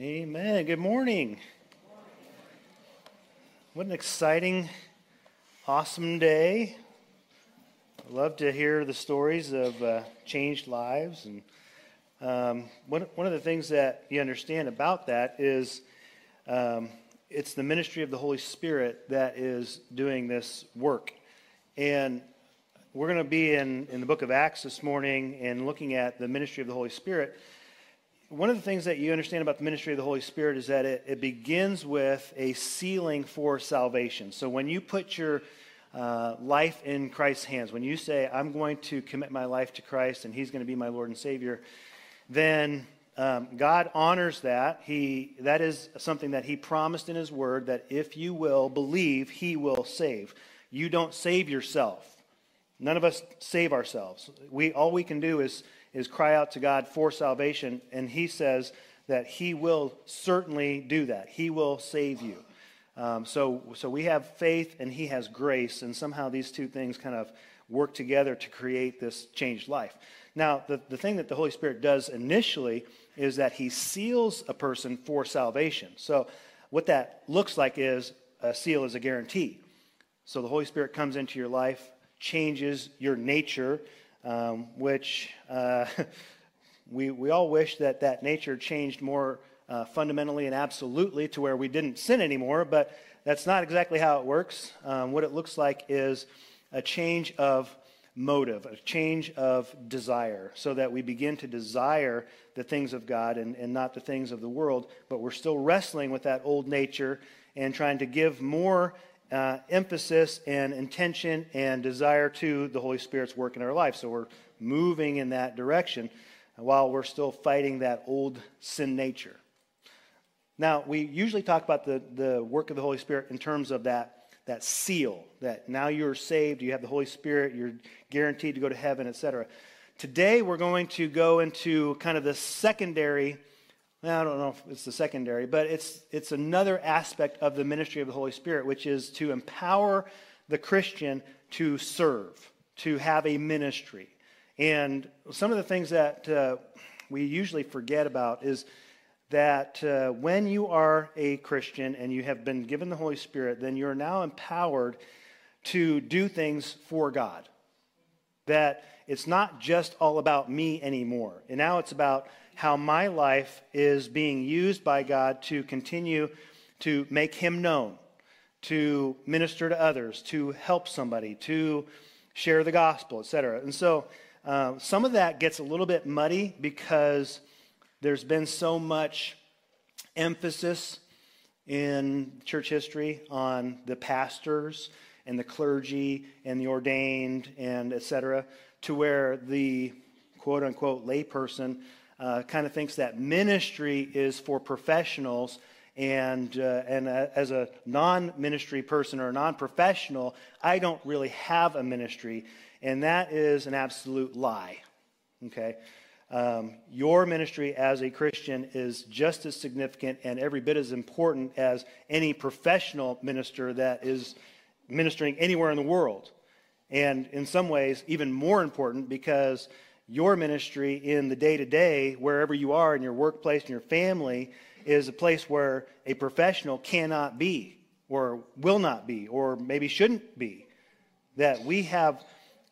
Amen. Good morning. What an exciting, awesome day. I love to hear the stories of uh, changed lives. And um, one, one of the things that you understand about that is um, it's the ministry of the Holy Spirit that is doing this work. And we're going to be in, in the book of Acts this morning and looking at the ministry of the Holy Spirit one of the things that you understand about the ministry of the Holy Spirit is that it, it begins with a sealing for salvation. So when you put your uh, life in Christ's hands, when you say, I'm going to commit my life to Christ and He's going to be my Lord and Savior, then um, God honors that. He, that is something that He promised in His Word that if you will believe, He will save. You don't save yourself. None of us save ourselves. We, all we can do is is cry out to God for salvation, and He says that He will certainly do that. He will save you. Um, so, so we have faith, and He has grace, and somehow these two things kind of work together to create this changed life. Now, the, the thing that the Holy Spirit does initially is that He seals a person for salvation. So, what that looks like is a seal is a guarantee. So, the Holy Spirit comes into your life, changes your nature, um, which uh, we, we all wish that that nature changed more uh, fundamentally and absolutely to where we didn't sin anymore, but that's not exactly how it works. Um, what it looks like is a change of motive, a change of desire, so that we begin to desire the things of God and, and not the things of the world, but we're still wrestling with that old nature and trying to give more uh, emphasis and intention and desire to the Holy Spirit's work in our life. So we're moving in that direction while we're still fighting that old sin nature. Now, we usually talk about the, the work of the Holy Spirit in terms of that, that seal, that now you're saved, you have the Holy Spirit, you're guaranteed to go to heaven, etc. Today, we're going to go into kind of the secondary I don't know if it's the secondary, but it's, it's another aspect of the ministry of the Holy Spirit, which is to empower the Christian to serve, to have a ministry. And some of the things that uh, we usually forget about is that uh, when you are a Christian and you have been given the Holy Spirit, then you're now empowered to do things for God. That it's not just all about me anymore. And now it's about how my life is being used by God to continue to make Him known, to minister to others, to help somebody, to share the gospel, etc. And so uh, some of that gets a little bit muddy because there's been so much emphasis in church history on the pastors and the clergy and the ordained and etc to where the quote unquote layperson uh, kind of thinks that ministry is for professionals. And, uh, and uh, as a non ministry person or non professional, I don't really have a ministry. And that is an absolute lie. Okay? Um, your ministry as a Christian is just as significant and every bit as important as any professional minister that is ministering anywhere in the world. And in some ways, even more important because your ministry in the day to day, wherever you are in your workplace and your family, is a place where a professional cannot be, or will not be, or maybe shouldn't be. That we have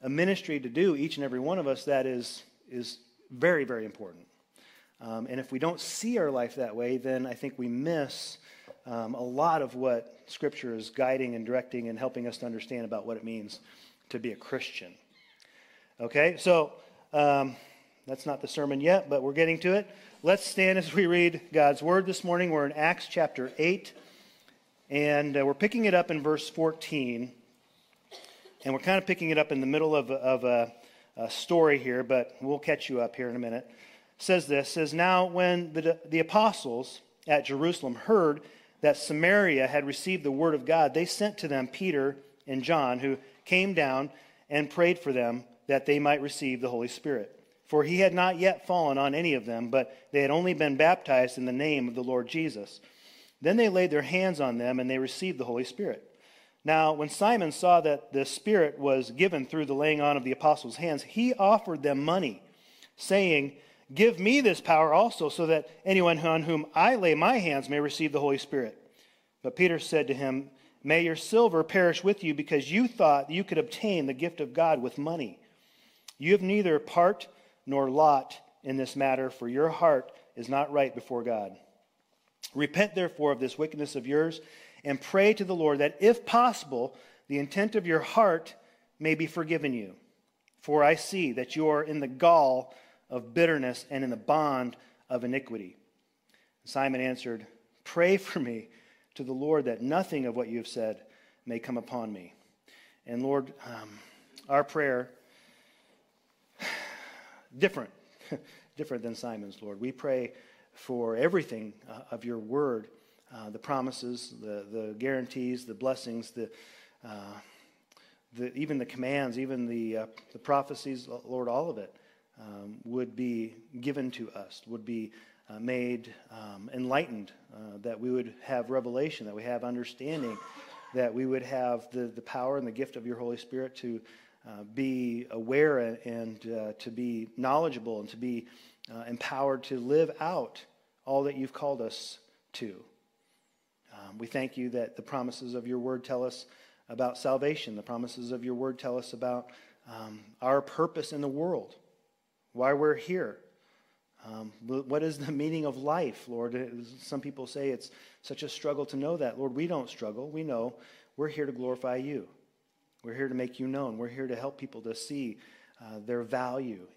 a ministry to do, each and every one of us, that is, is very, very important. Um, and if we don't see our life that way, then I think we miss um, a lot of what Scripture is guiding and directing and helping us to understand about what it means to be a Christian. Okay, so um, that's not the sermon yet, but we're getting to it. Let's stand as we read God's word this morning. We're in Acts chapter 8, and uh, we're picking it up in verse 14. And we're kind of picking it up in the middle of, of a, a story here, but we'll catch you up here in a minute. It says this says now when the, the apostles at Jerusalem heard that Samaria had received the word of God, they sent to them Peter and John, who came down and prayed for them that they might receive the Holy Spirit. For he had not yet fallen on any of them, but they had only been baptized in the name of the Lord Jesus. Then they laid their hands on them, and they received the Holy Spirit. Now, when Simon saw that the Spirit was given through the laying on of the apostles' hands, he offered them money, saying, Give me this power also, so that anyone on whom I lay my hands may receive the Holy Spirit. But Peter said to him, May your silver perish with you, because you thought you could obtain the gift of God with money. You have neither part nor lot in this matter, for your heart is not right before God. Repent, therefore, of this wickedness of yours, and pray to the Lord that, if possible, the intent of your heart may be forgiven you. For I see that you are in the gall of bitterness and in the bond of iniquity. Simon answered, Pray for me to the Lord that nothing of what you have said may come upon me. And Lord, um, our prayer, different, different than Simon's, Lord. We pray for everything uh, of your word, uh, the promises, the, the guarantees, the blessings, the, uh, the, even the commands, even the, uh, the prophecies, Lord, all of it um, would be given to us, would be uh, made um, enlightened, that we would have revelation, that we have understanding, that we would have the, the power and the gift of your Holy Spirit to uh, be aware and uh, to be knowledgeable and to be uh, empowered to live out all that you've called us to. Um, we thank you that the promises of your word tell us about salvation. The promises of your word tell us about um, our purpose in the world why we're here. Um, what is the meaning of life, Lord? Some people say it's such a struggle to know that. Lord, we don't struggle. We know we're here to glorify you. We're here to make you known. We're here to help people to see uh, their value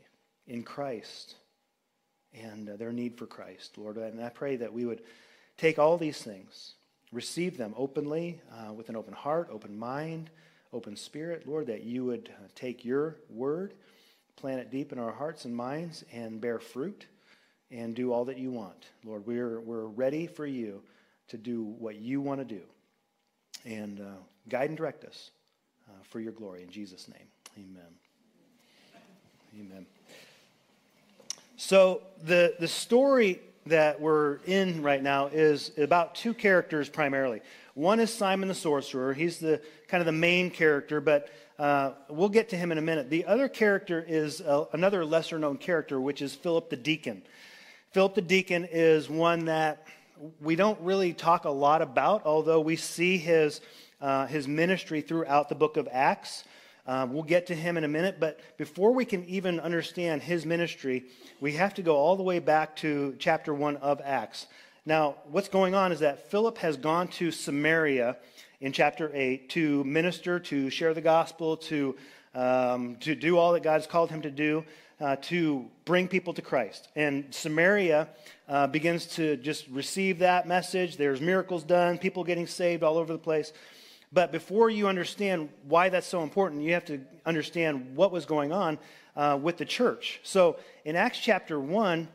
in Christ and uh, their need for Christ, Lord. And I pray that we would take all these things, receive them openly, uh, with an open heart, open mind, open spirit, Lord, that you would uh, take your word plant it deep in our hearts and minds and bear fruit and do all that you want. Lord, we're, we're ready for you to do what you want to do. And uh, guide and direct us uh, for your glory. In Jesus' name, amen. Amen. So, the, the story that we're in right now is about two characters primarily. One is Simon the sorcerer. He's the kind of the main character, but uh, we'll get to him in a minute. The other character is uh, another lesser known character, which is Philip the deacon. Philip the deacon is one that we don't really talk a lot about, although we see his, uh, his ministry throughout the book of Acts. Uh, we'll get to him in a minute, but before we can even understand his ministry, we have to go all the way back to chapter 1 of Acts. Now, what's going on is that Philip has gone to Samaria in chapter 8 to minister, to share the gospel, to, um, to do all that God's called him to do, uh, to bring people to Christ. And Samaria uh, begins to just receive that message. There's miracles done, people getting saved all over the place. But before you understand why that's so important, you have to understand what was going on uh, with the church. So in Acts chapter 1,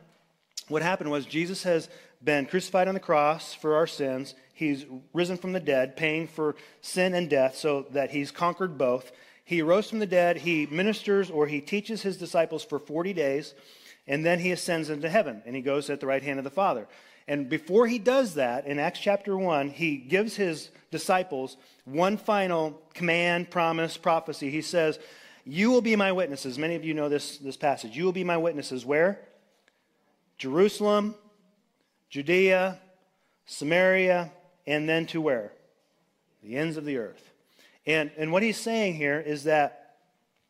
what happened was Jesus has been crucified on the cross for our sins. He's risen from the dead, paying for sin and death so that he's conquered both. He rose from the dead. He ministers or he teaches his disciples for 40 days, and then he ascends into heaven and he goes at the right hand of the Father. And before he does that, in Acts chapter 1, he gives his disciples one final command, promise, prophecy. He says, You will be my witnesses. Many of you know this, this passage. You will be my witnesses. Where? Jerusalem, Judea, Samaria, and then to where? The ends of the earth. And, and what he's saying here is that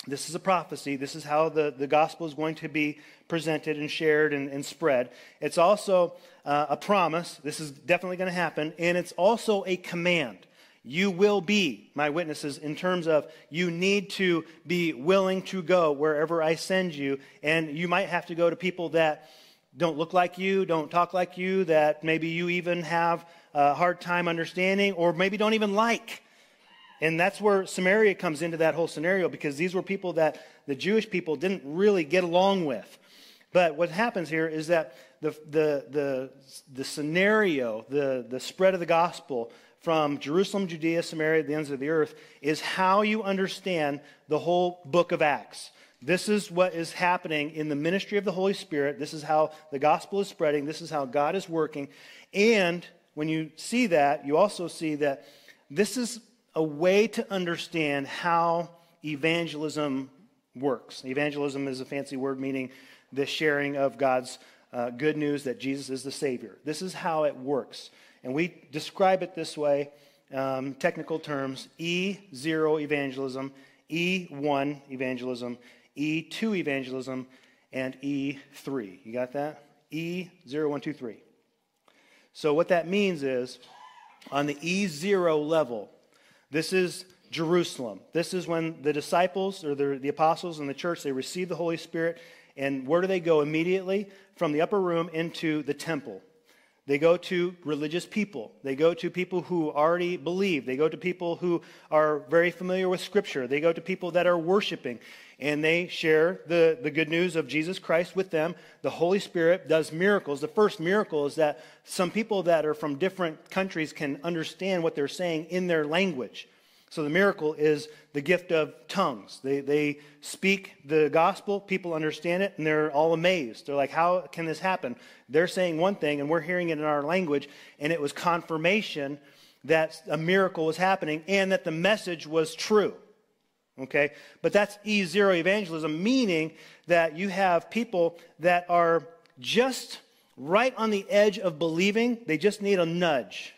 this is a prophecy. This is how the, the gospel is going to be presented and shared and, and spread. It's also uh, a promise. This is definitely going to happen. And it's also a command. You will be my witnesses in terms of you need to be willing to go wherever I send you. And you might have to go to people that don't look like you, don't talk like you, that maybe you even have a hard time understanding, or maybe don't even like. And that's where Samaria comes into that whole scenario because these were people that the Jewish people didn't really get along with. But what happens here is that the, the, the, the scenario, the, the spread of the gospel from Jerusalem, Judea, Samaria, the ends of the earth, is how you understand the whole book of Acts. This is what is happening in the ministry of the Holy Spirit. This is how the gospel is spreading. This is how God is working. And when you see that, you also see that this is a way to understand how evangelism works. Evangelism is a fancy word meaning the sharing of God's uh, good news that Jesus is the Savior. This is how it works. And we describe it this way um, technical terms E0 evangelism, E1 evangelism, E2 evangelism, and E3. You got that? E0, 1, 2, 3. So, what that means is on the E0 level, this is Jerusalem. This is when the disciples or the, the apostles in the church, they receive the Holy Spirit. And where do they go immediately? From the upper room into the temple. They go to religious people. They go to people who already believe. They go to people who are very familiar with Scripture. They go to people that are worshiping. And they share the, the good news of Jesus Christ with them. The Holy Spirit does miracles. The first miracle is that some people that are from different countries can understand what they're saying in their language. So the miracle is the gift of tongues. They, they speak the gospel, people understand it, and they're all amazed. They're like, How can this happen? They're saying one thing, and we're hearing it in our language, and it was confirmation that a miracle was happening and that the message was true. Okay? But that's E0 evangelism, meaning that you have people that are just right on the edge of believing, they just need a nudge.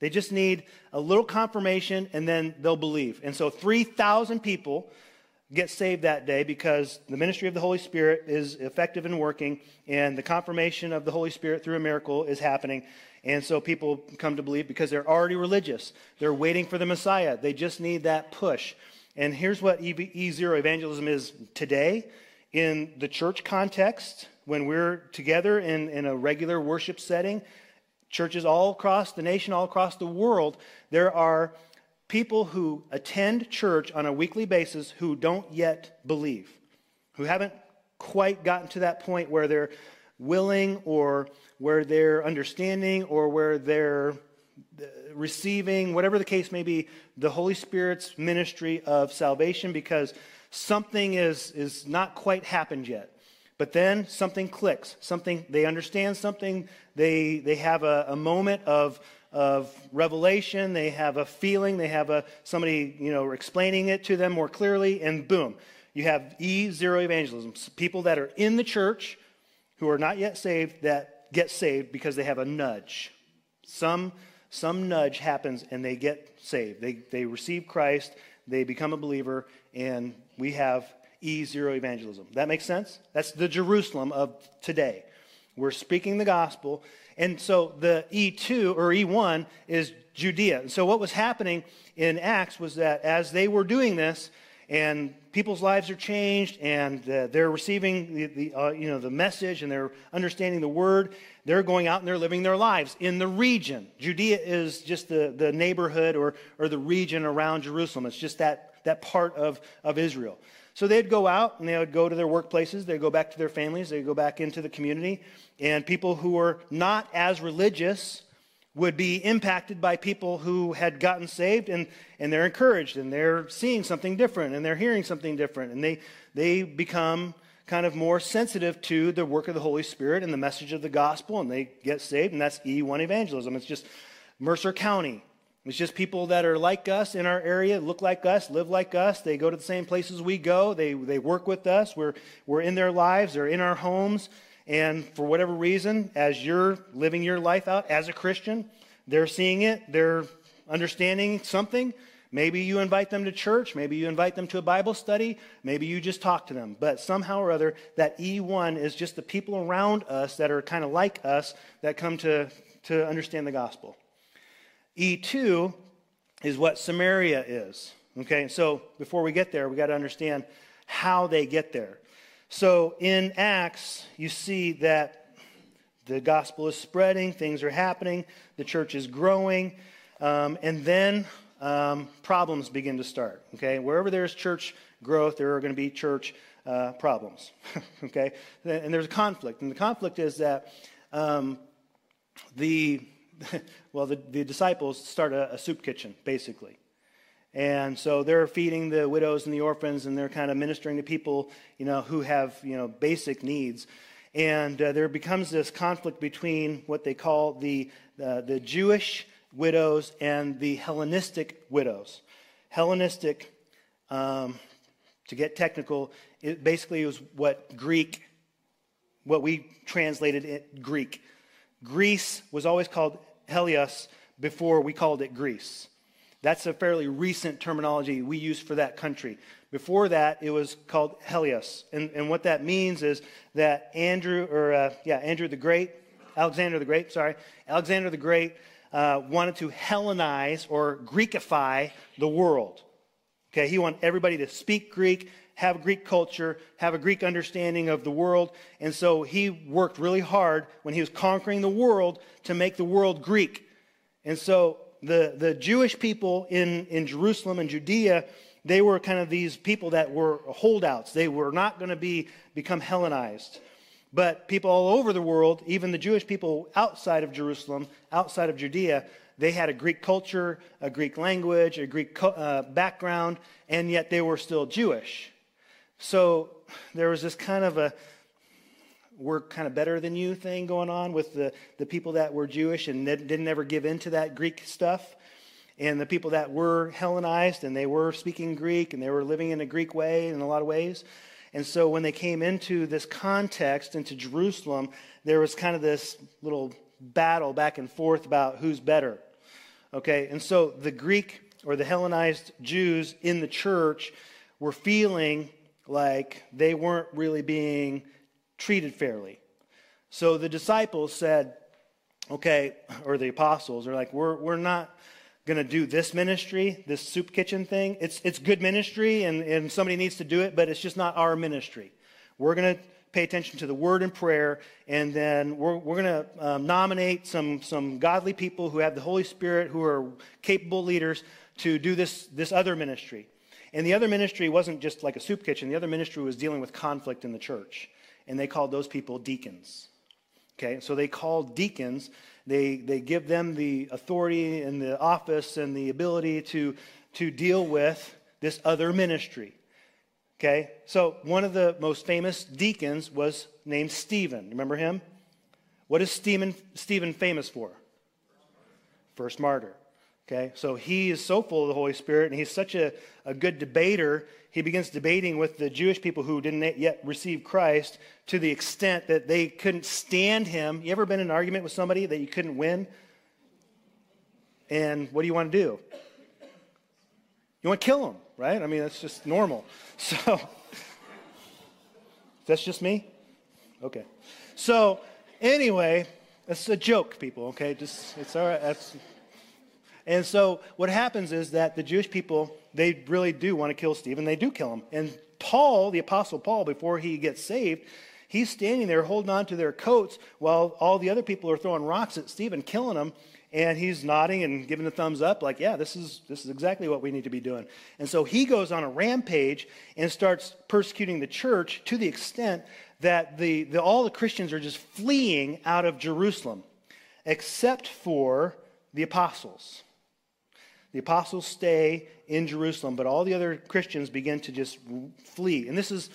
They just need a little confirmation and then they'll believe. And so 3,000 people get saved that day because the ministry of the Holy Spirit is effective and working, and the confirmation of the Holy Spirit through a miracle is happening. And so people come to believe because they're already religious. They're waiting for the Messiah. They just need that push. And here's what E0 evangelism is today in the church context when we're together in, in a regular worship setting churches all across the nation, all across the world, there are people who attend church on a weekly basis who don't yet believe, who haven't quite gotten to that point where they're willing or where they're understanding or where they're receiving, whatever the case may be, the Holy Spirit's ministry of salvation because something is, is not quite happened yet. But then something clicks. Something they understand something. They they have a, a moment of of revelation. They have a feeling. They have a somebody you know explaining it to them more clearly, and boom, you have E zero evangelism. People that are in the church who are not yet saved that get saved because they have a nudge. Some some nudge happens and they get saved. They they receive Christ. They become a believer, and we have E0 evangelism. That makes sense? That's the Jerusalem of today. We're speaking the gospel. And so the E2 or E1 is Judea. And so what was happening in Acts was that as they were doing this, and people's lives are changed, and uh, they're receiving the, the uh, you know, the message, and they're understanding the word. They're going out and they're living their lives in the region. Judea is just the, the neighborhood or, or the region around Jerusalem. It's just that, that part of, of Israel. So they'd go out and they would go to their workplaces, they'd go back to their families, they'd go back into the community, and people who were not as religious would be impacted by people who had gotten saved and, and they're encouraged and they're seeing something different and they're hearing something different and they, they become kind of more sensitive to the work of the Holy Spirit and the message of the gospel and they get saved and that's E1 evangelism. It's just Mercer County, it's just people that are like us in our area, look like us, live like us. They go to the same places we go. They, they work with us. We're, we're in their lives. They're in our homes. And for whatever reason, as you're living your life out as a Christian, they're seeing it. They're understanding something. Maybe you invite them to church. Maybe you invite them to a Bible study. Maybe you just talk to them. But somehow or other, that E1 is just the people around us that are kind of like us that come to, to understand the gospel. E2 is what Samaria is. Okay, so before we get there, we got to understand how they get there. So in Acts, you see that the gospel is spreading, things are happening, the church is growing, um, and then um, problems begin to start. Okay, wherever there's church growth, there are going to be church uh, problems. okay, and there's a conflict, and the conflict is that um, the well, the, the disciples start a, a soup kitchen, basically. And so they're feeding the widows and the orphans, and they're kind of ministering to people, you know, who have, you know, basic needs. And uh, there becomes this conflict between what they call the, uh, the Jewish widows and the Hellenistic widows. Hellenistic, um, to get technical, it basically was what Greek what we translated it Greek. Greece was always called Helios before we called it Greece. That's a fairly recent terminology we use for that country. Before that, it was called Helios. And, and what that means is that Andrew, or uh, yeah, Andrew the Great, Alexander the Great, sorry, Alexander the Great uh, wanted to Hellenize or Greekify the world. Okay, he wanted everybody to speak Greek, have Greek culture, have a Greek understanding of the world. And so he worked really hard when he was conquering the world to make the world Greek. And so the, the Jewish people in, in Jerusalem and Judea, they were kind of these people that were holdouts. They were not going to be become Hellenized. But people all over the world, even the Jewish people outside of Jerusalem, outside of Judea, they had a Greek culture, a Greek language, a Greek uh, background, and yet they were still Jewish. So there was this kind of a we're kind of better than you thing going on with the, the people that were Jewish and didn't ever give in to that Greek stuff. And the people that were Hellenized and they were speaking Greek and they were living in a Greek way in a lot of ways. And so when they came into this context, into Jerusalem, there was kind of this little battle back and forth about who's better. Okay, and so the Greek or the Hellenized Jews in the church were feeling like they weren't really being treated fairly. So the disciples said, okay, or the apostles are like, we're, we're not going to do this ministry, this soup kitchen thing. It's, it's good ministry and, and somebody needs to do it, but it's just not our ministry. We're going to pay attention to the word and prayer, and then we're, we're going to um, nominate some, some godly people who have the Holy Spirit, who are capable leaders, to do this, this other ministry. And the other ministry wasn't just like a soup kitchen, the other ministry was dealing with conflict in the church. And they called those people deacons. Okay, so they called deacons, they, they give them the authority and the office and the ability to, to deal with this other ministry. Okay, so one of the most famous deacons was named Stephen. Remember him? What is Stephen, Stephen famous for? First martyr. Okay, so he is so full of the Holy Spirit and he's such a, a good debater. He begins debating with the Jewish people who didn't yet receive Christ to the extent that they couldn't stand him. You ever been in an argument with somebody that you couldn't win? And what do you want to do? You want to kill him, right? I mean, that's just normal. So, that's just me? Okay. So, anyway, it's a joke, people, okay? Just, it's all right. That's and so what happens is that the Jewish people, they really do want to kill Stephen. They do kill him. And Paul, the Apostle Paul, before he gets saved, he's standing there holding on to their coats while all the other people are throwing rocks at Stephen, killing him. And he's nodding and giving a thumbs up, like, yeah, this is, this is exactly what we need to be doing. And so he goes on a rampage and starts persecuting the church to the extent that the, the, all the Christians are just fleeing out of Jerusalem, except for the apostles. The apostles stay in Jerusalem, but all the other Christians begin to just flee. And this is,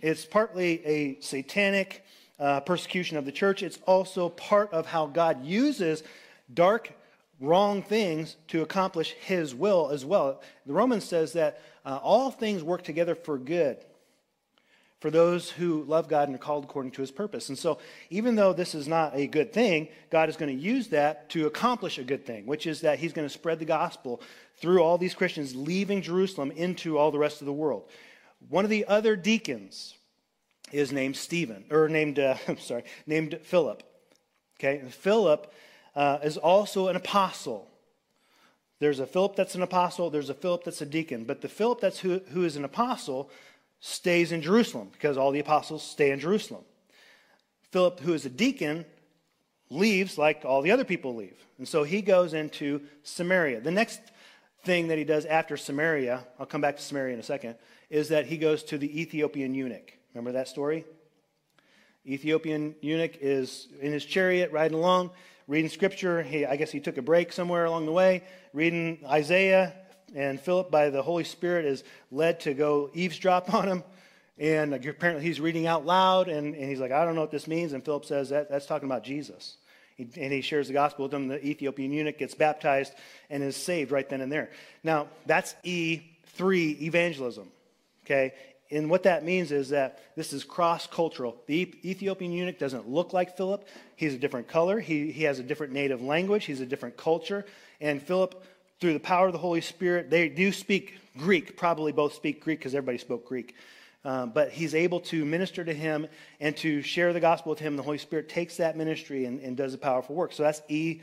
it's partly a satanic uh, persecution of the church. It's also part of how God uses dark, wrong things to accomplish his will as well. The Romans says that uh, all things work together for good for those who love God and are called according to his purpose. And so, even though this is not a good thing, God is going to use that to accomplish a good thing, which is that he's going to spread the gospel through all these Christians leaving Jerusalem into all the rest of the world. One of the other deacons is named Stephen, or named, uh, I'm sorry, named Philip. Okay, and Philip uh, is also an apostle. There's a Philip that's an apostle, there's a Philip that's a deacon. But the Philip that's who, who is an apostle stays in Jerusalem because all the apostles stay in Jerusalem. Philip, who is a deacon, leaves like all the other people leave. And so he goes into Samaria. The next thing that he does after Samaria, I'll come back to Samaria in a second, is that he goes to the Ethiopian eunuch. Remember that story? Ethiopian eunuch is in his chariot riding along, reading scripture. He, I guess he took a break somewhere along the way, reading Isaiah, and Philip, by the Holy Spirit, is led to go eavesdrop on him. And apparently he's reading out loud, and, and he's like, I don't know what this means. And Philip says, that, That's talking about Jesus. And he shares the gospel with him. The Ethiopian eunuch gets baptized and is saved right then and there. Now, that's E3 evangelism. Okay? and what that means is that this is cross cultural. The Ethiopian eunuch doesn't look like Philip. He's a different color. He, he has a different native language. He's a different culture. And Philip, through the power of the Holy Spirit, they do speak Greek, probably both speak Greek because everybody spoke Greek. Um, but he's able to minister to him and to share the gospel with him. The Holy Spirit takes that ministry and, and does a powerful work. So that's E3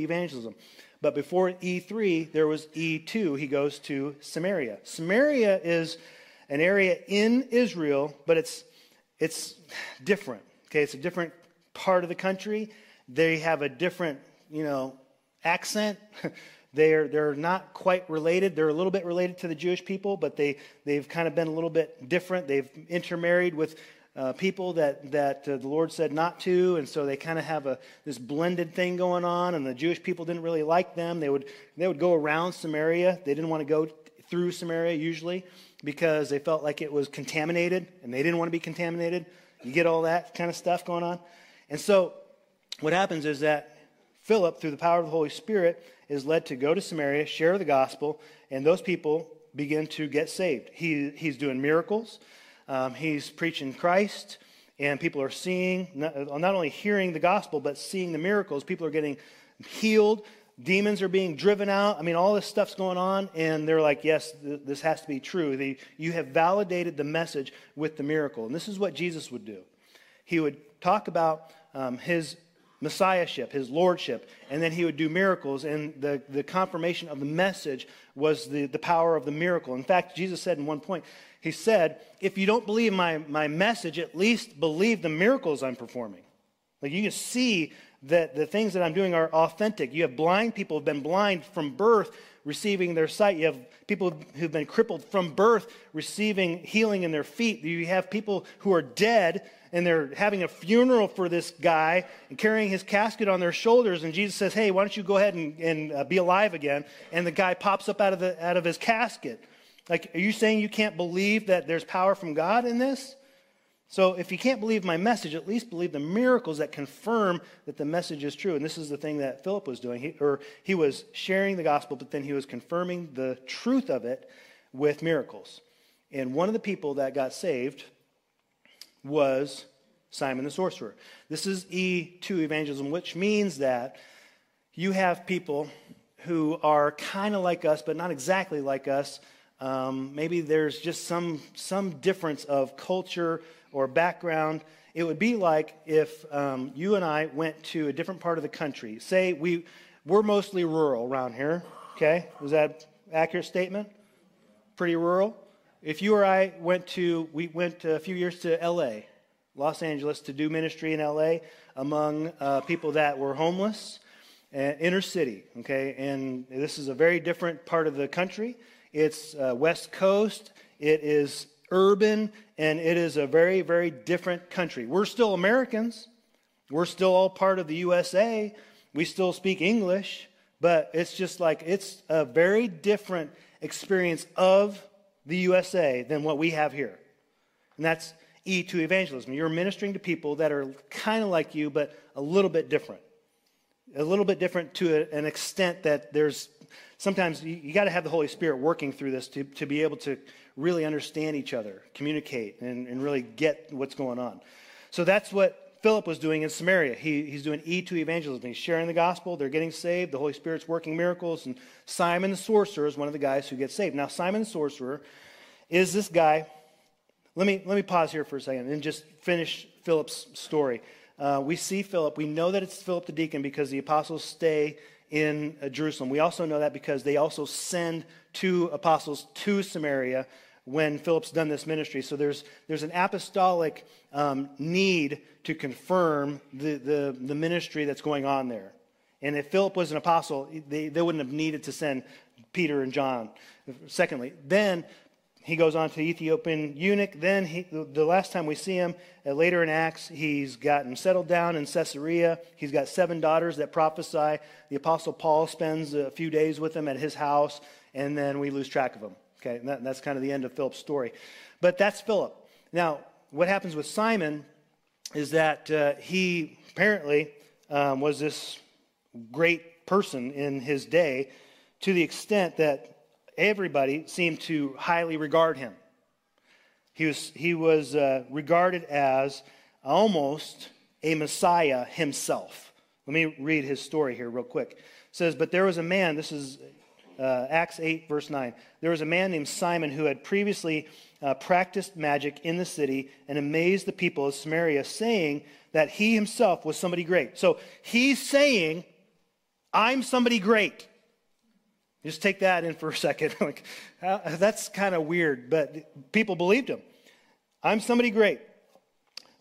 evangelism. But before E3, there was E2. He goes to Samaria. Samaria is an area in Israel, but it's, it's different. Okay, it's a different part of the country. They have a different, you know, accent. they're, they're not quite related. They're a little bit related to the Jewish people, but they, they've kind of been a little bit different. They've intermarried with uh, people that, that uh, the Lord said not to, and so they kind of have a, this blended thing going on, and the Jewish people didn't really like them. They would, they would go around Samaria. They didn't want to go through Samaria usually because they felt like it was contaminated, and they didn't want to be contaminated. You get all that kind of stuff going on. And so what happens is that Philip, through the power of the Holy Spirit, is led to go to Samaria, share the gospel, and those people begin to get saved. He, he's doing miracles. Um, he's preaching Christ, and people are seeing, not, not only hearing the gospel, but seeing the miracles. People are getting healed. Demons are being driven out. I mean, all this stuff's going on, and they're like, yes, th- this has to be true. You have validated the message with the miracle. And this is what Jesus would do. He would talk about um, his messiahship, his lordship, and then he would do miracles. And the, the confirmation of the message was the, the power of the miracle. In fact, Jesus said in one point, he said, If you don't believe my, my message, at least believe the miracles I'm performing. Like you can see that the things that I'm doing are authentic. You have blind people who've been blind from birth receiving their sight. You have people who've been crippled from birth receiving healing in their feet. You have people who are dead and they're having a funeral for this guy and carrying his casket on their shoulders. And Jesus says, Hey, why don't you go ahead and, and uh, be alive again? And the guy pops up out of, the, out of his casket. Like, are you saying you can't believe that there's power from God in this? So, if you can't believe my message, at least believe the miracles that confirm that the message is true. And this is the thing that Philip was doing. He, or he was sharing the gospel, but then he was confirming the truth of it with miracles. And one of the people that got saved was Simon the sorcerer. This is E2 evangelism, which means that you have people who are kind of like us, but not exactly like us um, maybe there's just some, some difference of culture or background. It would be like if um, you and I went to a different part of the country. Say we, we're mostly rural around here, okay? Was that accurate statement? Pretty rural? If you or I went to, we went a few years to LA, Los Angeles, to do ministry in LA among uh, people that were homeless, uh, inner city, okay? And this is a very different part of the country. It's uh, West Coast, it is urban, and it is a very, very different country. We're still Americans, we're still all part of the USA, we still speak English, but it's just like it's a very different experience of the USA than what we have here. And that's E2 evangelism. You're ministering to people that are kind of like you, but a little bit different. A little bit different to an extent that there's sometimes you, you got to have the Holy Spirit working through this to, to be able to really understand each other, communicate, and, and really get what's going on. So that's what Philip was doing in Samaria. He, he's doing E2 evangelism. He's sharing the gospel. They're getting saved. The Holy Spirit's working miracles. And Simon the sorcerer is one of the guys who gets saved. Now, Simon the sorcerer is this guy. Let me, let me pause here for a second and just finish Philip's story. Uh, we see Philip. We know that it's Philip the deacon because the apostles stay in uh, Jerusalem. We also know that because they also send two apostles to Samaria when Philip's done this ministry. So there's, there's an apostolic um, need to confirm the, the, the ministry that's going on there. And if Philip was an apostle, they, they wouldn't have needed to send Peter and John. Secondly, then he goes on to the Ethiopian eunuch. Then, he, the last time we see him, uh, later in Acts, he's gotten settled down in Caesarea. He's got seven daughters that prophesy. The Apostle Paul spends a few days with them at his house, and then we lose track of him. Okay, that, that's kind of the end of Philip's story. But that's Philip. Now, what happens with Simon is that uh, he apparently um, was this great person in his day to the extent that everybody seemed to highly regard him. He was, he was uh, regarded as almost a Messiah himself. Let me read his story here, real quick. It says, But there was a man, this is uh, Acts 8, verse 9. There was a man named Simon who had previously uh, practiced magic in the city and amazed the people of Samaria, saying that he himself was somebody great. So he's saying, I'm somebody great. Just take that in for a second. like, uh, that's kind of weird, but people believed him. I'm somebody great.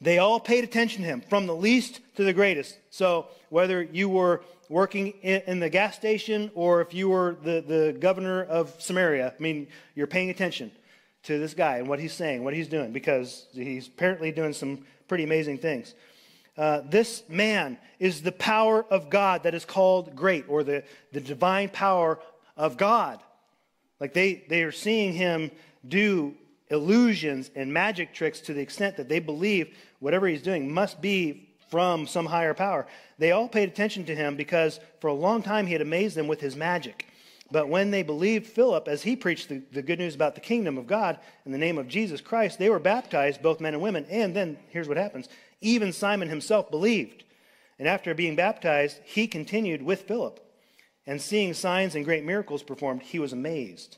They all paid attention to him, from the least to the greatest. So whether you were working in, in the gas station or if you were the, the governor of Samaria, I mean, you're paying attention to this guy and what he's saying, what he's doing, because he's apparently doing some pretty amazing things. Uh, this man is the power of God that is called great, or the, the divine power of God. Like they, they are seeing him do illusions and magic tricks to the extent that they believe whatever he's doing must be from some higher power. They all paid attention to him because for a long time he had amazed them with his magic. But when they believed Philip as he preached the, the good news about the kingdom of God in the name of Jesus Christ, they were baptized, both men and women. And then here's what happens even Simon himself believed. And after being baptized, he continued with Philip. And seeing signs and great miracles performed, he was amazed.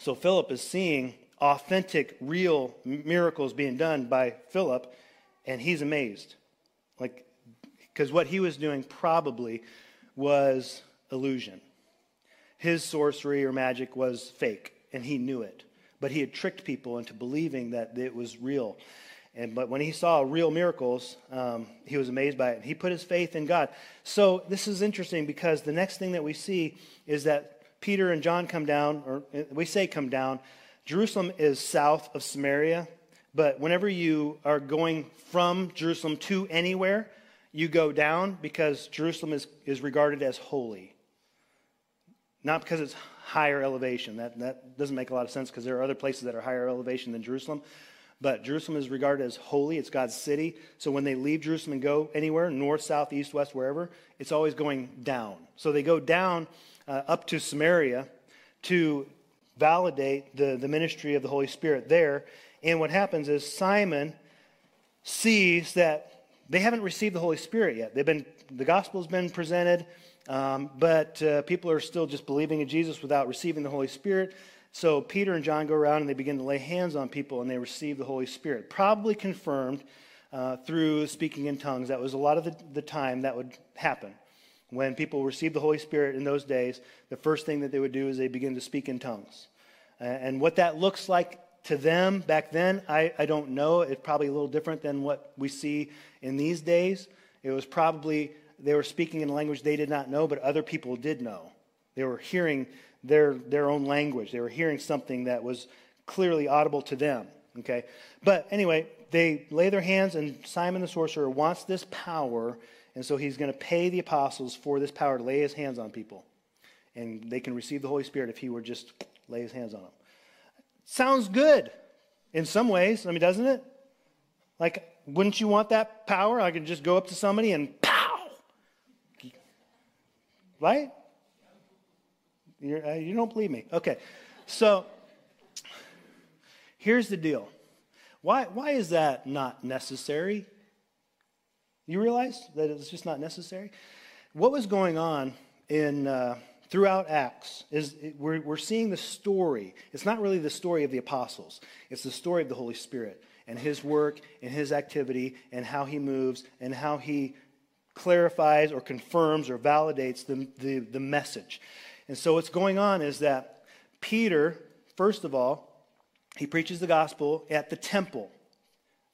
So Philip is seeing authentic, real miracles being done by Philip, and he's amazed. Like, because what he was doing probably was illusion. His sorcery or magic was fake, and he knew it. But he had tricked people into believing that it was real. And, but when he saw real miracles, um, he was amazed by it. He put his faith in God. So this is interesting because the next thing that we see is that Peter and John come down, or uh, we say come down. Jerusalem is south of Samaria, but whenever you are going from Jerusalem to anywhere, you go down because Jerusalem is, is regarded as holy. Not because it's higher elevation. That, that doesn't make a lot of sense because there are other places that are higher elevation than Jerusalem. But Jerusalem is regarded as holy. It's God's city. So when they leave Jerusalem and go anywhere, north, south, east, west, wherever, it's always going down. So they go down uh, up to Samaria to validate the, the ministry of the Holy Spirit there. And what happens is Simon sees that they haven't received the Holy Spirit yet. They've been, the gospel has been presented, um, but uh, people are still just believing in Jesus without receiving the Holy Spirit. So Peter and John go around and they begin to lay hands on people and they receive the Holy Spirit. Probably confirmed uh, through speaking in tongues. That was a lot of the, the time that would happen. When people received the Holy Spirit in those days, the first thing that they would do is they begin to speak in tongues. And what that looks like to them back then, I, I don't know. It's probably a little different than what we see in these days. It was probably they were speaking in a language they did not know, but other people did know. They were hearing their, their own language. They were hearing something that was clearly audible to them. Okay? But anyway, they lay their hands, and Simon the sorcerer wants this power, and so he's going to pay the apostles for this power to lay his hands on people. And they can receive the Holy Spirit if he were just lay his hands on them. Sounds good in some ways. I mean, doesn't it? Like, wouldn't you want that power? I could just go up to somebody and pow! Right? Uh, you don't believe me. Okay. So here's the deal. Why, why is that not necessary? You realize that it's just not necessary? What was going on in uh, throughout Acts is we're, we're seeing the story. It's not really the story of the apostles, it's the story of the Holy Spirit and his work and his activity and how he moves and how he clarifies or confirms or validates the, the, the message. And so what's going on is that Peter, first of all, he preaches the gospel at the temple.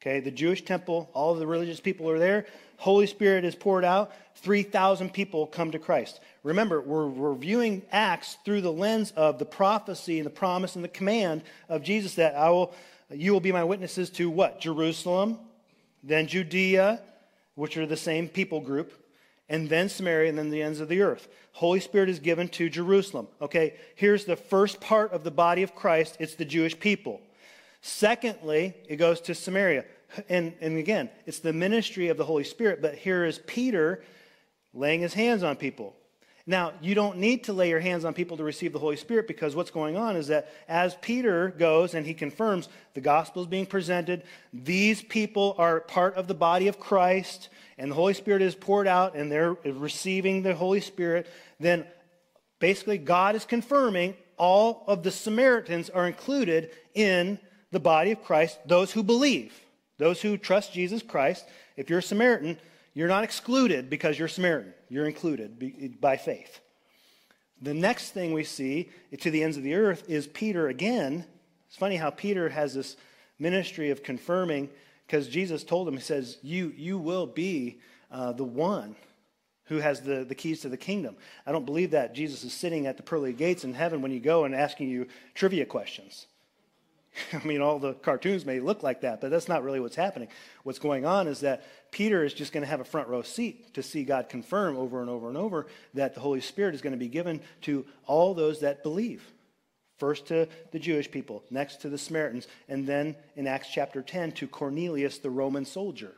Okay, the Jewish temple, all of the religious people are there. Holy Spirit is poured out. 3,000 people come to Christ. Remember, we're, we're viewing Acts through the lens of the prophecy and the promise and the command of Jesus that I will, you will be my witnesses to what? Jerusalem, then Judea, which are the same people group, and then Samaria, and then the ends of the earth. Holy Spirit is given to Jerusalem. Okay, here's the first part of the body of Christ it's the Jewish people. Secondly, it goes to Samaria. And, and again, it's the ministry of the Holy Spirit, but here is Peter laying his hands on people. Now, you don't need to lay your hands on people to receive the Holy Spirit because what's going on is that as Peter goes and he confirms the gospel is being presented, these people are part of the body of Christ, and the Holy Spirit is poured out and they're receiving the Holy Spirit, then basically God is confirming all of the Samaritans are included in the body of Christ, those who believe, those who trust Jesus Christ. If you're a Samaritan, you're not excluded because you're Samaritan. You're included by faith. The next thing we see to the ends of the earth is Peter again. It's funny how Peter has this ministry of confirming because Jesus told him, He says, You, you will be uh, the one who has the, the keys to the kingdom. I don't believe that Jesus is sitting at the pearly gates in heaven when you go and asking you trivia questions. I mean, all the cartoons may look like that, but that's not really what's happening. What's going on is that Peter is just going to have a front row seat to see God confirm over and over and over that the Holy Spirit is going to be given to all those that believe. First to the Jewish people, next to the Samaritans, and then in Acts chapter 10 to Cornelius, the Roman soldier.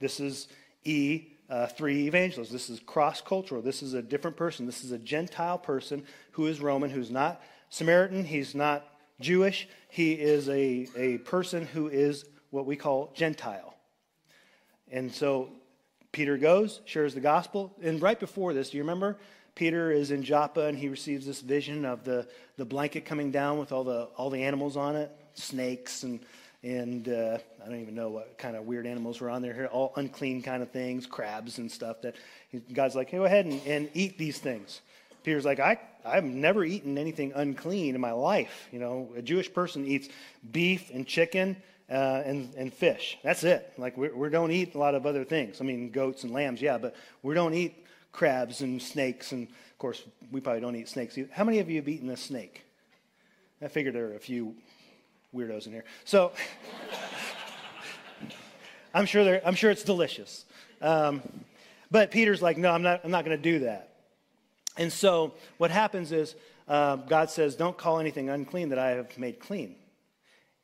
This is E. Uh, three evangelists. This is cross cultural. This is a different person. This is a Gentile person who is Roman, who's not Samaritan. He's not Jewish. He is a, a person who is what we call Gentile. And so Peter goes, shares the gospel. And right before this, do you remember? Peter is in Joppa and he receives this vision of the, the blanket coming down with all the, all the animals on it snakes and, and uh, I don't even know what kind of weird animals were on there here, all unclean kind of things, crabs and stuff. That God's like, hey, go ahead and, and eat these things. Peter's like, I, I've never eaten anything unclean in my life. You know, a Jewish person eats beef and chicken uh, and, and fish. That's it. Like, we, we don't eat a lot of other things. I mean, goats and lambs, yeah, but we don't eat crabs and snakes. And, of course, we probably don't eat snakes either. How many of you have eaten a snake? I figured there are a few weirdos in here. So, I'm sure, I'm sure it's delicious. Um, but Peter's like, no, I'm not, I'm not going to do that. And so what happens is uh, God says, Don't call anything unclean that I have made clean.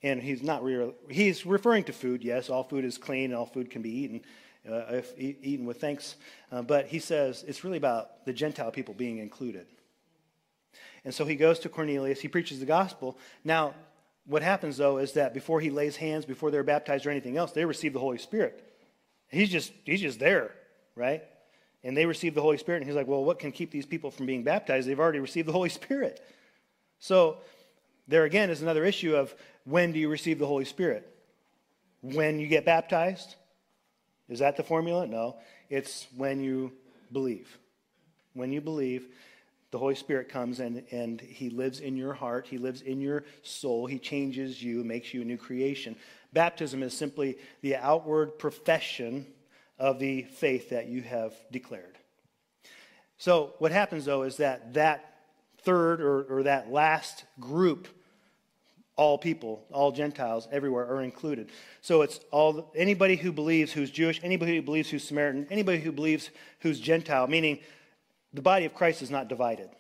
And he's not re- he's referring to food. Yes, all food is clean, and all food can be eaten uh, if e- eaten with thanks. Uh, but he says it's really about the Gentile people being included. And so he goes to Cornelius. He preaches the gospel. Now, what happens though is that before he lays hands, before they're baptized or anything else, they receive the Holy Spirit. He's just he's just there, right? And they received the Holy Spirit. And he's like, well, what can keep these people from being baptized? They've already received the Holy Spirit. So there again is another issue of when do you receive the Holy Spirit? When you get baptized? Is that the formula? No. It's when you believe. When you believe, the Holy Spirit comes and, and He lives in your heart. He lives in your soul. He changes you, makes you a new creation. Baptism is simply the outward profession of the faith that you have declared. So, what happens though is that that third or, or that last group, all people, all Gentiles everywhere are included. So it's all anybody who believes who's Jewish, anybody who believes who's Samaritan, anybody who believes who's Gentile, meaning the body of Christ is not divided.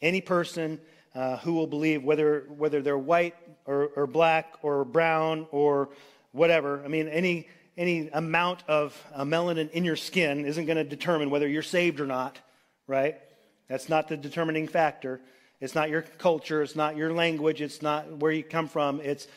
Any person uh, who will believe, whether, whether they're white or, or black or brown or whatever, I mean, any any amount of uh, melanin in your skin isn't going to determine whether you're saved or not, right? That's not the determining factor. It's not your culture, it's not your language, it's not where you come from. It's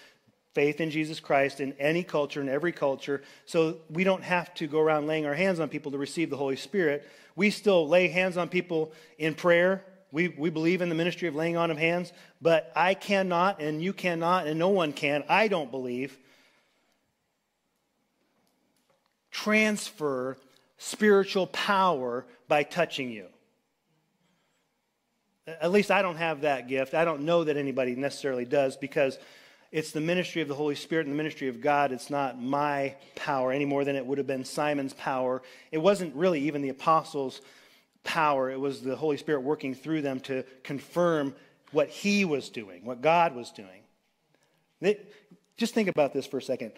faith in Jesus Christ in any culture, in every culture. So we don't have to go around laying our hands on people to receive the Holy Spirit. We still lay hands on people in prayer. We, we believe in the ministry of laying on of hands, but I cannot, and you cannot, and no one can, I don't believe, transfer spiritual power by touching you. At least I don't have that gift. I don't know that anybody necessarily does because it's the ministry of the Holy Spirit and the ministry of God. It's not my power any more than it would have been Simon's power. It wasn't really even the apostles' power, it was the Holy Spirit working through them to confirm what he was doing, what God was doing. They, just think about this for a second.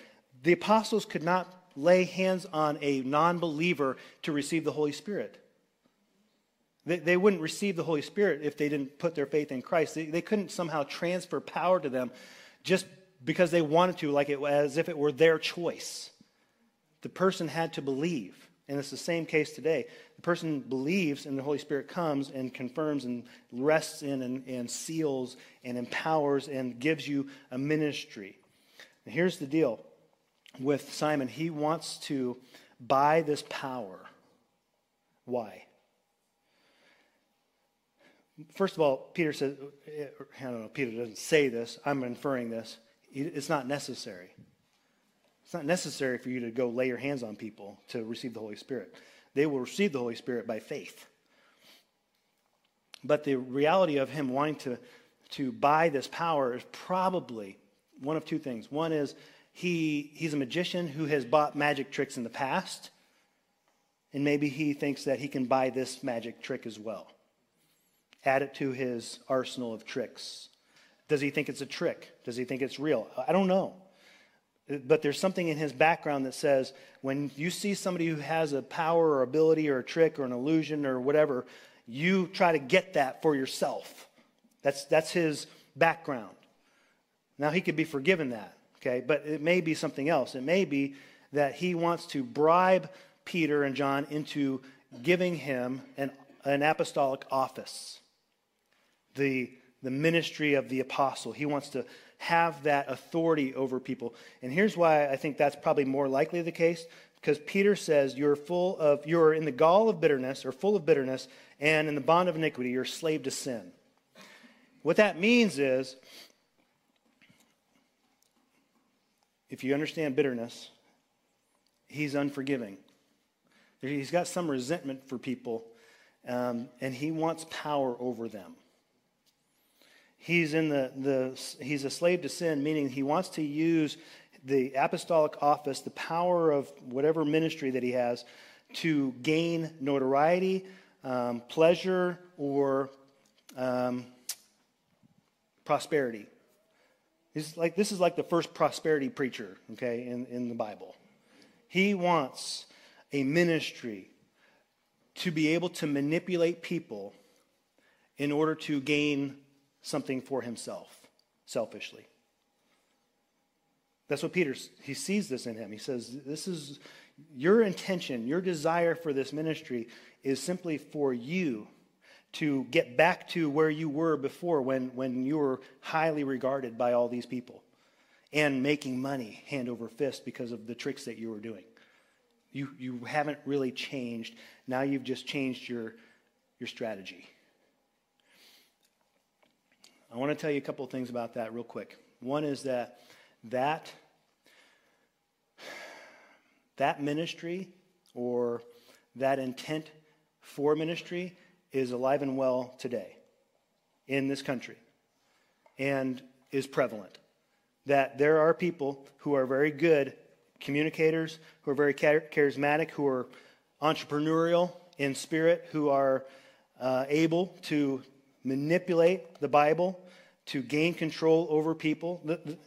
The apostles could not lay hands on a non believer to receive the Holy Spirit. They, they wouldn't receive the Holy Spirit if they didn't put their faith in Christ. They, they couldn't somehow transfer power to them just because they wanted to, like it, as if it were their choice. The person had to believe. And it's the same case today. The person believes, and the Holy Spirit comes and confirms and rests in and, and seals and empowers and gives you a ministry. And here's the deal with Simon he wants to buy this power. Why? First of all, Peter says, I don't know, Peter doesn't say this, I'm inferring this. It's not necessary. It's not necessary for you to go lay your hands on people to receive the Holy Spirit. They will receive the Holy Spirit by faith. But the reality of him wanting to, to buy this power is probably one of two things. One is he, he's a magician who has bought magic tricks in the past, and maybe he thinks that he can buy this magic trick as well. Add it to his arsenal of tricks. Does he think it's a trick? Does he think it's real? I don't know. But there's something in his background that says when you see somebody who has a power or ability or a trick or an illusion or whatever, you try to get that for yourself. That's, that's his background. Now, he could be forgiven that, okay? But it may be something else. It may be that he wants to bribe Peter and John into giving him an, an apostolic office, the, the ministry of the apostle. He wants to have that authority over people. And here's why I think that's probably more likely the case because Peter says you're full of you're in the gall of bitterness or full of bitterness and in the bond of iniquity you're a slave to sin. What that means is if you understand bitterness, he's unforgiving. He's got some resentment for people, um, and he wants power over them. He's, in the, the, he's a slave to sin, meaning he wants to use the apostolic office, the power of whatever ministry that he has, to gain notoriety, um, pleasure, or um, prosperity. He's like, this is like the first prosperity preacher, okay, in, in the Bible. He wants a ministry to be able to manipulate people in order to gain something for himself, selfishly. That's what Peter, he sees this in him. He says, This is your intention, your desire for this ministry is simply for you to get back to where you were before when, when you were highly regarded by all these people and making money hand over fist because of the tricks that you were doing. You, you haven't really changed. Now you've just changed your, your strategy. I want to tell you a couple of things about that real quick. One is that that, that ministry or that intent for ministry is alive and well today in this country and is prevalent. That there are people who are very good communicators, who are very charismatic, who are entrepreneurial in spirit, who are uh, able to manipulate the Bible to gain control over people.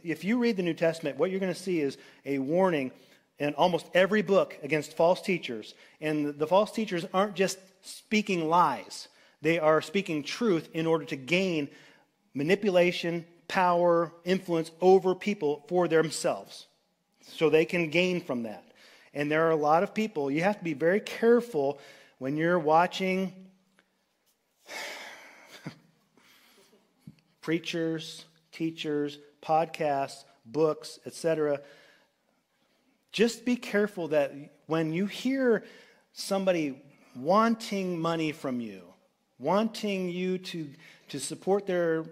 If you read the New Testament, what you're going to see is a warning in almost every book against false teachers. And the false teachers aren't just speaking lies, they are speaking truth in order to gain manipulation, power, influence over people for themselves. So they can gain from that. And there are a lot of people, you have to be very careful when you're watching preachers, teachers, podcasts, books, etc. Just be careful that when you hear somebody wanting money from you, wanting you to, to support their.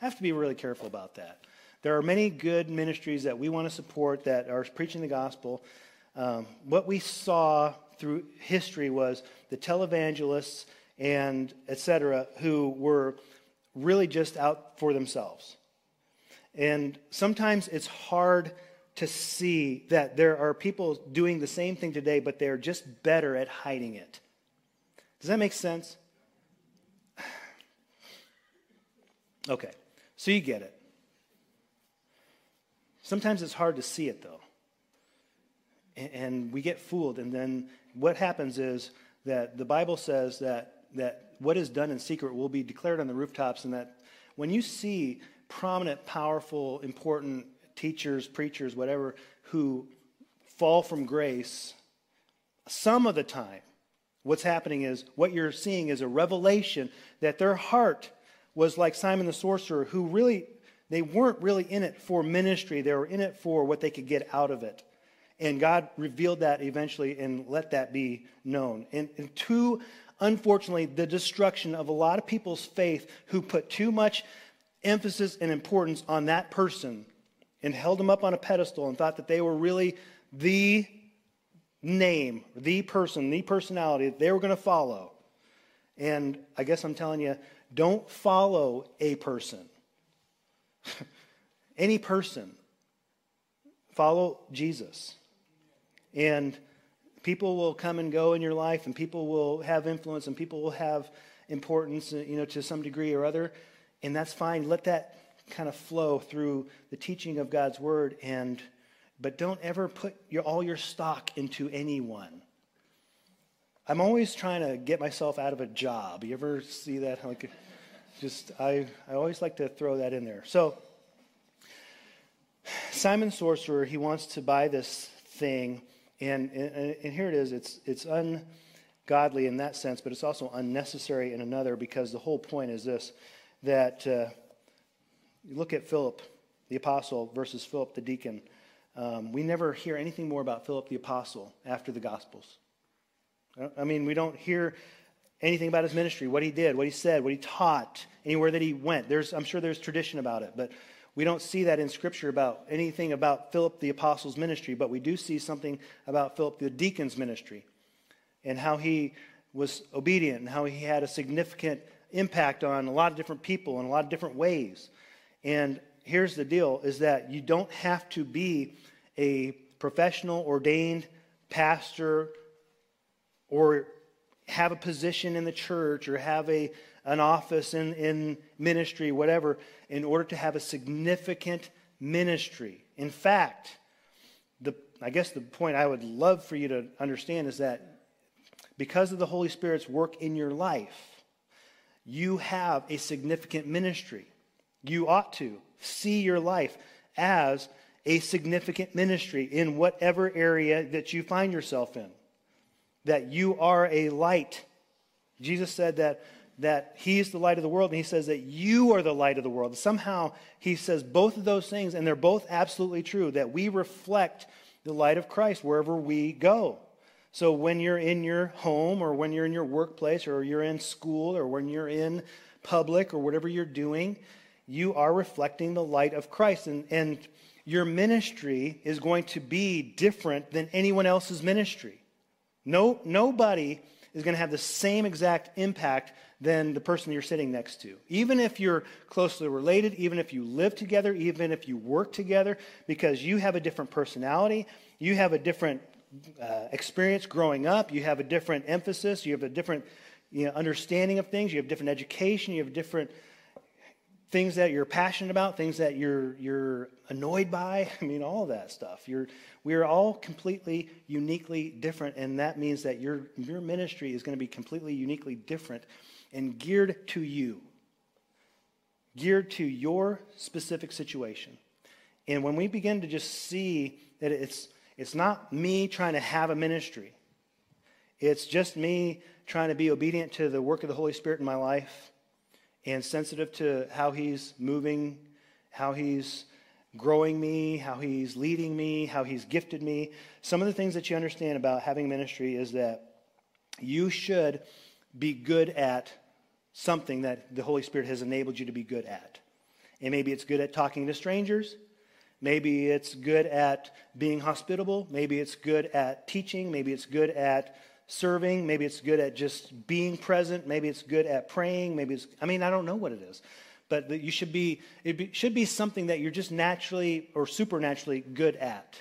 I have to be really careful about that. There are many good ministries that we want to support that are preaching the gospel. Um, what we saw through history was the televangelists and etc. who were really just out for themselves. And sometimes it's hard to see that there are people doing the same thing today, but they're just better at hiding it. Does that make sense? Okay, so you get it. Sometimes it's hard to see it, though. And we get fooled. And then what happens is that the Bible says that, that what is done in secret will be declared on the rooftops, and that when you see prominent, powerful, important teachers, preachers, whatever, who fall from grace, some of the time, what's happening is what you're seeing is a revelation that their heart was like Simon the sorcerer, who really, they weren't really in it for ministry. They were in it for what they could get out of it. And God revealed that eventually and let that be known. And, and to, unfortunately, the destruction of a lot of people's faith who put too much emphasis and importance on that person and held them up on a pedestal and thought that they were really the name, the person, the personality that they were going to follow. And I guess I'm telling you, don't follow a person. Any person. Follow Jesus. And people will come and go in your life, and people will have influence, and people will have importance, you know, to some degree or other. And that's fine. Let that kind of flow through the teaching of God's word and but don't ever put your, all your stock into anyone. I'm always trying to get myself out of a job. You ever see that? Like, just I, I always like to throw that in there. So, Simon Sorcerer, he wants to buy this thing, and, and, and here it is. It's, it's ungodly in that sense, but it's also unnecessary in another because the whole point is this that uh, you look at Philip, the apostle, versus Philip, the deacon. Um, we never hear anything more about Philip the apostle after the Gospels. I mean, we don't hear anything about his ministry, what he did, what he said, what he taught, anywhere that he went. There's, I'm sure there's tradition about it, but we don't see that in Scripture about anything about Philip the apostle's ministry, but we do see something about Philip the deacon's ministry and how he was obedient and how he had a significant impact on a lot of different people in a lot of different ways. And here's the deal is that you don't have to be a professional ordained pastor or have a position in the church or have a, an office in, in ministry, whatever, in order to have a significant ministry. In fact, the, I guess the point I would love for you to understand is that because of the Holy Spirit's work in your life, you have a significant ministry. You ought to see your life as a significant ministry in whatever area that you find yourself in. That you are a light. Jesus said that, that He is the light of the world, and He says that you are the light of the world. Somehow, He says both of those things, and they're both absolutely true, that we reflect the light of Christ wherever we go. So when you're in your home, or when you're in your workplace, or you're in school, or when you're in public, or whatever you're doing, you are reflecting the light of Christ. And, and your ministry is going to be different than anyone else's ministry. No, nobody is going to have the same exact impact than the person you're sitting next to. Even if you're closely related, even if you live together, even if you work together, because you have a different personality, you have a different uh, experience growing up, you have a different emphasis, you have a different you know, understanding of things, you have different education, you have different things that you're passionate about, things that you're, you're annoyed by. I mean, all of that stuff. You're, we are all completely, uniquely different, and that means that your, your ministry is going to be completely, uniquely different and geared to you, geared to your specific situation. And when we begin to just see that it's, it's not me trying to have a ministry, it's just me trying to be obedient to the work of the Holy Spirit in my life and sensitive to how He's moving, how He's growing me, how He's leading me, how He's gifted me. Some of the things that you understand about having ministry is that you should be good at something that the Holy Spirit has enabled you to be good at. And maybe it's good at talking to strangers. Maybe it's good at being hospitable. Maybe it's good at teaching. Maybe it's good at serving. Maybe it's good at just being present. Maybe it's good at praying. Maybe it's, I mean, I don't know what it is. But you should be, it be, should be something that you're just naturally or supernaturally good at.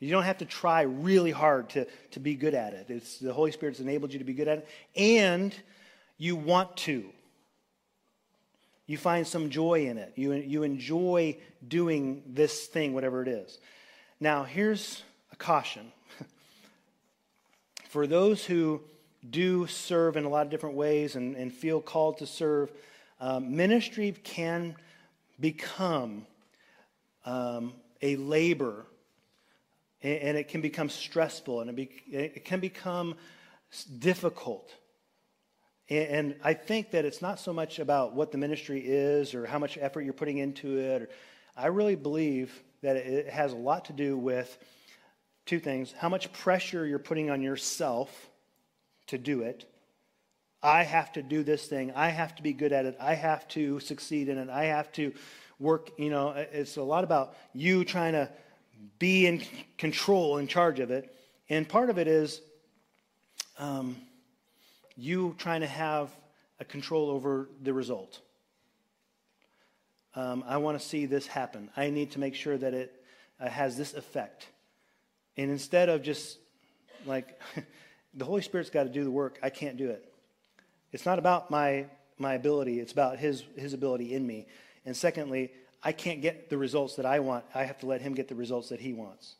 You don't have to try really hard to, to be good at it. It's the Holy Spirit's enabled you to be good at it. And you want to. You find some joy in it. You, you enjoy doing this thing, whatever it is. Now, here's a caution for those who do serve in a lot of different ways and, and feel called to serve, um, ministry can become um, a labor And, and it can become stressful and it, be, it can become difficult. And, I think that it's not so much about what the ministry is or how much effort you're putting into it. I really believe that it has a lot to do with two things how much pressure you're putting on yourself to do it. I have to do this thing. I have to be good at it. I have to succeed in it. I have to work. You know, it's a lot about you trying to be in control, in charge of it. And part of it is um, you trying to have a control over the result. Um, I want to see this happen. I need to make sure that it uh, has this effect. And instead of just like, the Holy Spirit's got to do the work, I can't do it. It's not about my, my ability, it's about his, his ability in me. And secondly, I can't get the results that I want. I have to let him get the results that he wants.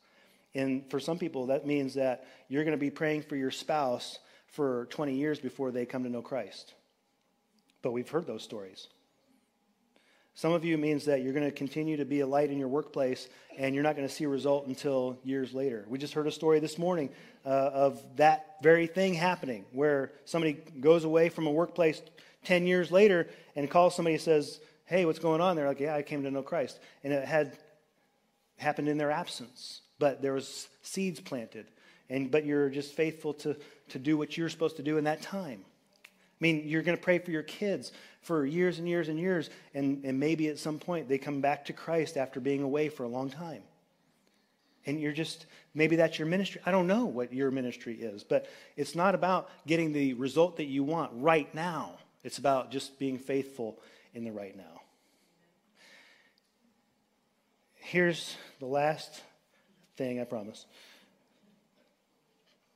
And for some people, that means that you're going to be praying for your spouse for 20 years before they come to know Christ. But we've heard those stories. Some of you means that you're going to continue to be a light in your workplace and you're not going to see a result until years later. We just heard a story this morning uh, of that very thing happening where somebody goes away from a workplace 10 years later and calls somebody and says, Hey, what's going on? They're like, Yeah, I came to know Christ. And it had happened in their absence, but there was seeds planted. And, but you're just faithful to, to do what you're supposed to do in that time. I mean, you're going to pray for your kids for years and years and years, and, and maybe at some point they come back to Christ after being away for a long time. And you're just, maybe that's your ministry. I don't know what your ministry is, but it's not about getting the result that you want right now. It's about just being faithful in the right now. Here's the last thing, I promise.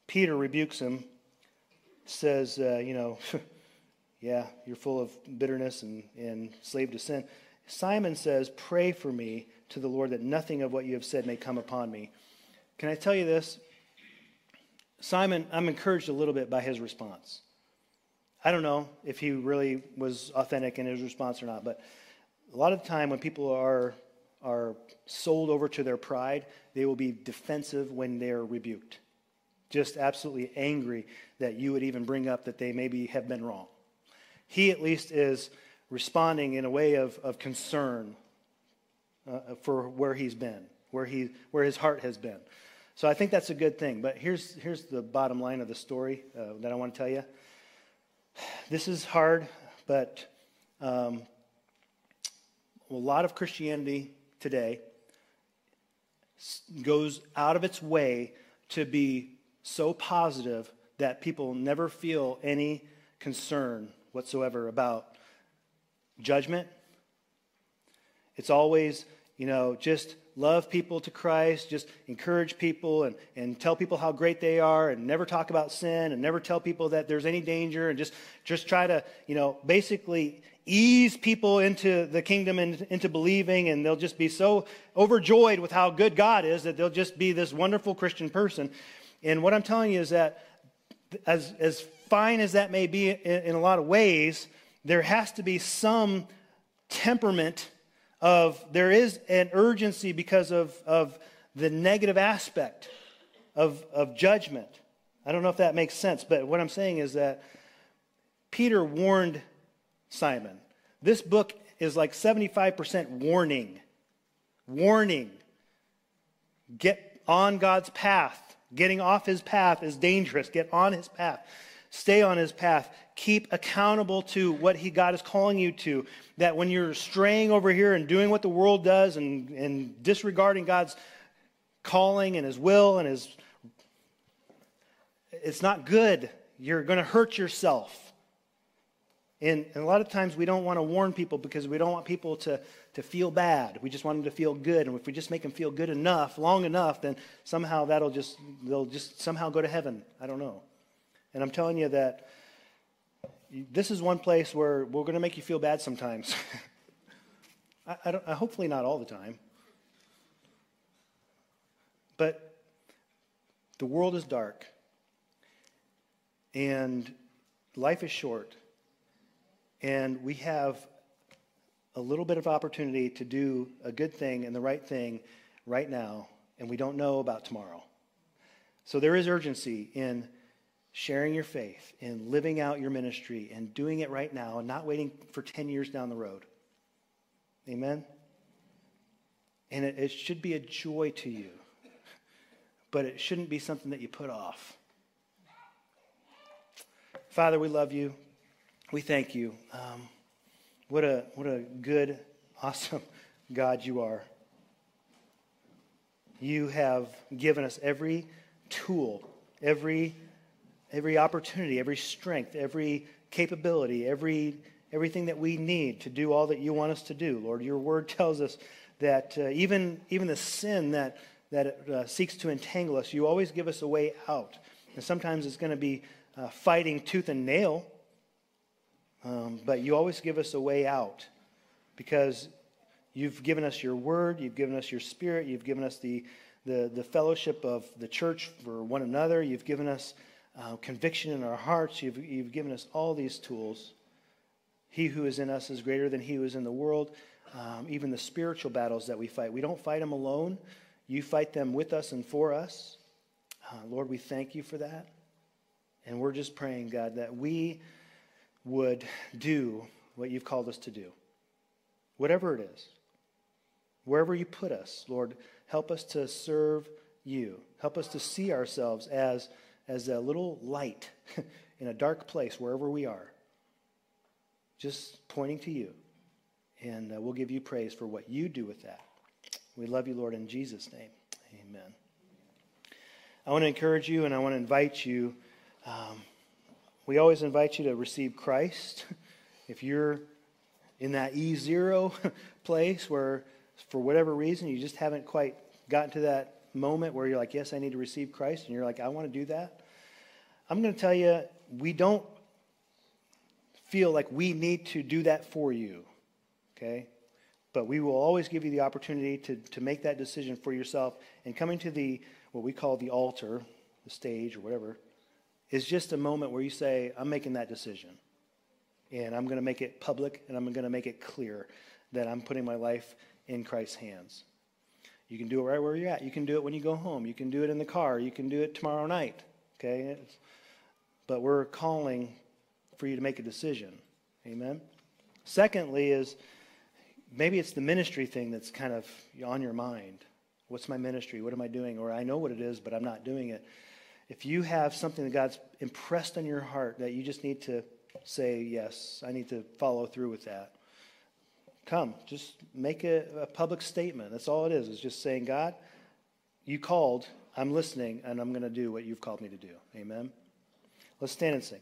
Peter rebukes him, says, uh, you know, Yeah, you're full of bitterness and, and slave to sin. Simon says, Pray for me to the Lord that nothing of what you have said may come upon me. Can I tell you this? Simon, I'm encouraged a little bit by his response. I don't know if he really was authentic in his response or not, but a lot of the time when people are, are sold over to their pride, they will be defensive when they're rebuked. Just absolutely angry that you would even bring up that they maybe have been wrong he at least is responding in a way of, of concern uh, for where he's been, where, he, where his heart has been. So I think that's a good thing. But here's, here's the bottom line of the story uh, that I want to tell you. This is hard, but um, a lot of Christianity today goes out of its way to be so positive that people never feel any concern whatsoever about judgment. It's always, you know, just love people to Christ, just encourage people and, and tell people how great they are and never talk about sin and never tell people that there's any danger and just, just try to, you know, basically ease people into the kingdom and into believing and they'll just be so overjoyed with how good God is that they'll just be this wonderful Christian person. And what I'm telling you is that as, as fine as that may be in, in a lot of ways, there has to be some temperament of, there is an urgency because of, of the negative aspect of, of judgment. I don't know if that makes sense, but what I'm saying is that Peter warned Simon. This book is like 75% warning. Warning. Get on God's path. Getting off his path is dangerous. Get on his path. Stay on his path. Keep accountable to what he, God is calling you to. That when you're straying over here and doing what the world does and, and disregarding God's calling and his will and his. It's not good. You're going to hurt yourself. And, and, a lot of times we don't want to warn people because we don't want people to, to feel bad. We just want them to feel good. And if we just make them feel good enough, long enough, then somehow that'll just, they'll just somehow go to heaven. I don't know. And I'm telling you that this is one place where we're going to make you feel bad sometimes. I, I don't, I, hopefully, not all the time. But the world is dark, and life is short, and we have a little bit of opportunity to do a good thing and the right thing right now and we don't know about tomorrow. So there is urgency in sharing your faith, in living out your ministry, and doing it right now, and not waiting for 10 years down the road. Amen? And it, it should be a joy to you, but it shouldn't be something that you put off. Father, we love you. We thank you. Um, what, a, what a good, awesome God you are. You have given us every tool, every, every opportunity, every strength, every capability, every, everything that we need to do all that you want us to do. Lord, your word tells us that uh, even, even the sin that, that uh, seeks to entangle us, you always give us a way out. And sometimes it's going to be uh, fighting tooth and nail, um, but you always give us a way out because you've given us your word, you've given us your spirit, you've given us the, the, the fellowship of the church for one another, you've given us uh, conviction in our hearts, you've, you've given us all these tools. He who is in us is greater than he who is in the world. Um, even the spiritual battles that we fight, we don't fight them alone. You fight them with us and for us. Uh, Lord, we thank you for that. And we're just praying, God, that we would do what you've called us to do. Whatever it is, wherever you put us, Lord, help us to serve you. Help us to see ourselves as, as a little light in a dark place, wherever we are, just pointing to you. And uh, we'll give you praise for what you do with that. We love you, Lord, in Jesus' name. Amen. I want to encourage you and I want to invite you. Um, we always invite you to receive Christ. If you're in that E0 place where, for whatever reason, you just haven't quite gotten to that moment where you're like, yes, I need to receive Christ, and you're like, I want to do that, I'm going to tell you, we don't feel like we need to do that for you, okay? But we will always give you the opportunity to, to make that decision for yourself. And coming to the, what we call the altar, the stage, or whatever, is just a moment where you say, I'm making that decision. And I'm going to make it public and I'm going to make it clear that I'm putting my life in Christ's hands. You can do it right where you're at. You can do it when you go home. You can do it in the car. You can do it tomorrow night. Okay? But we're calling for you to make a decision. Amen? Secondly, is maybe it's the ministry thing that's kind of on your mind. What's my ministry? What am I doing? Or I know what it is, but I'm not doing it if you have something that God's impressed on your heart that you just need to say, yes, I need to follow through with that, come. Just make a, a public statement. That's all it is, is just saying, God, you called, I'm listening, and I'm going to do what you've called me to do. Amen. Let's stand and sing.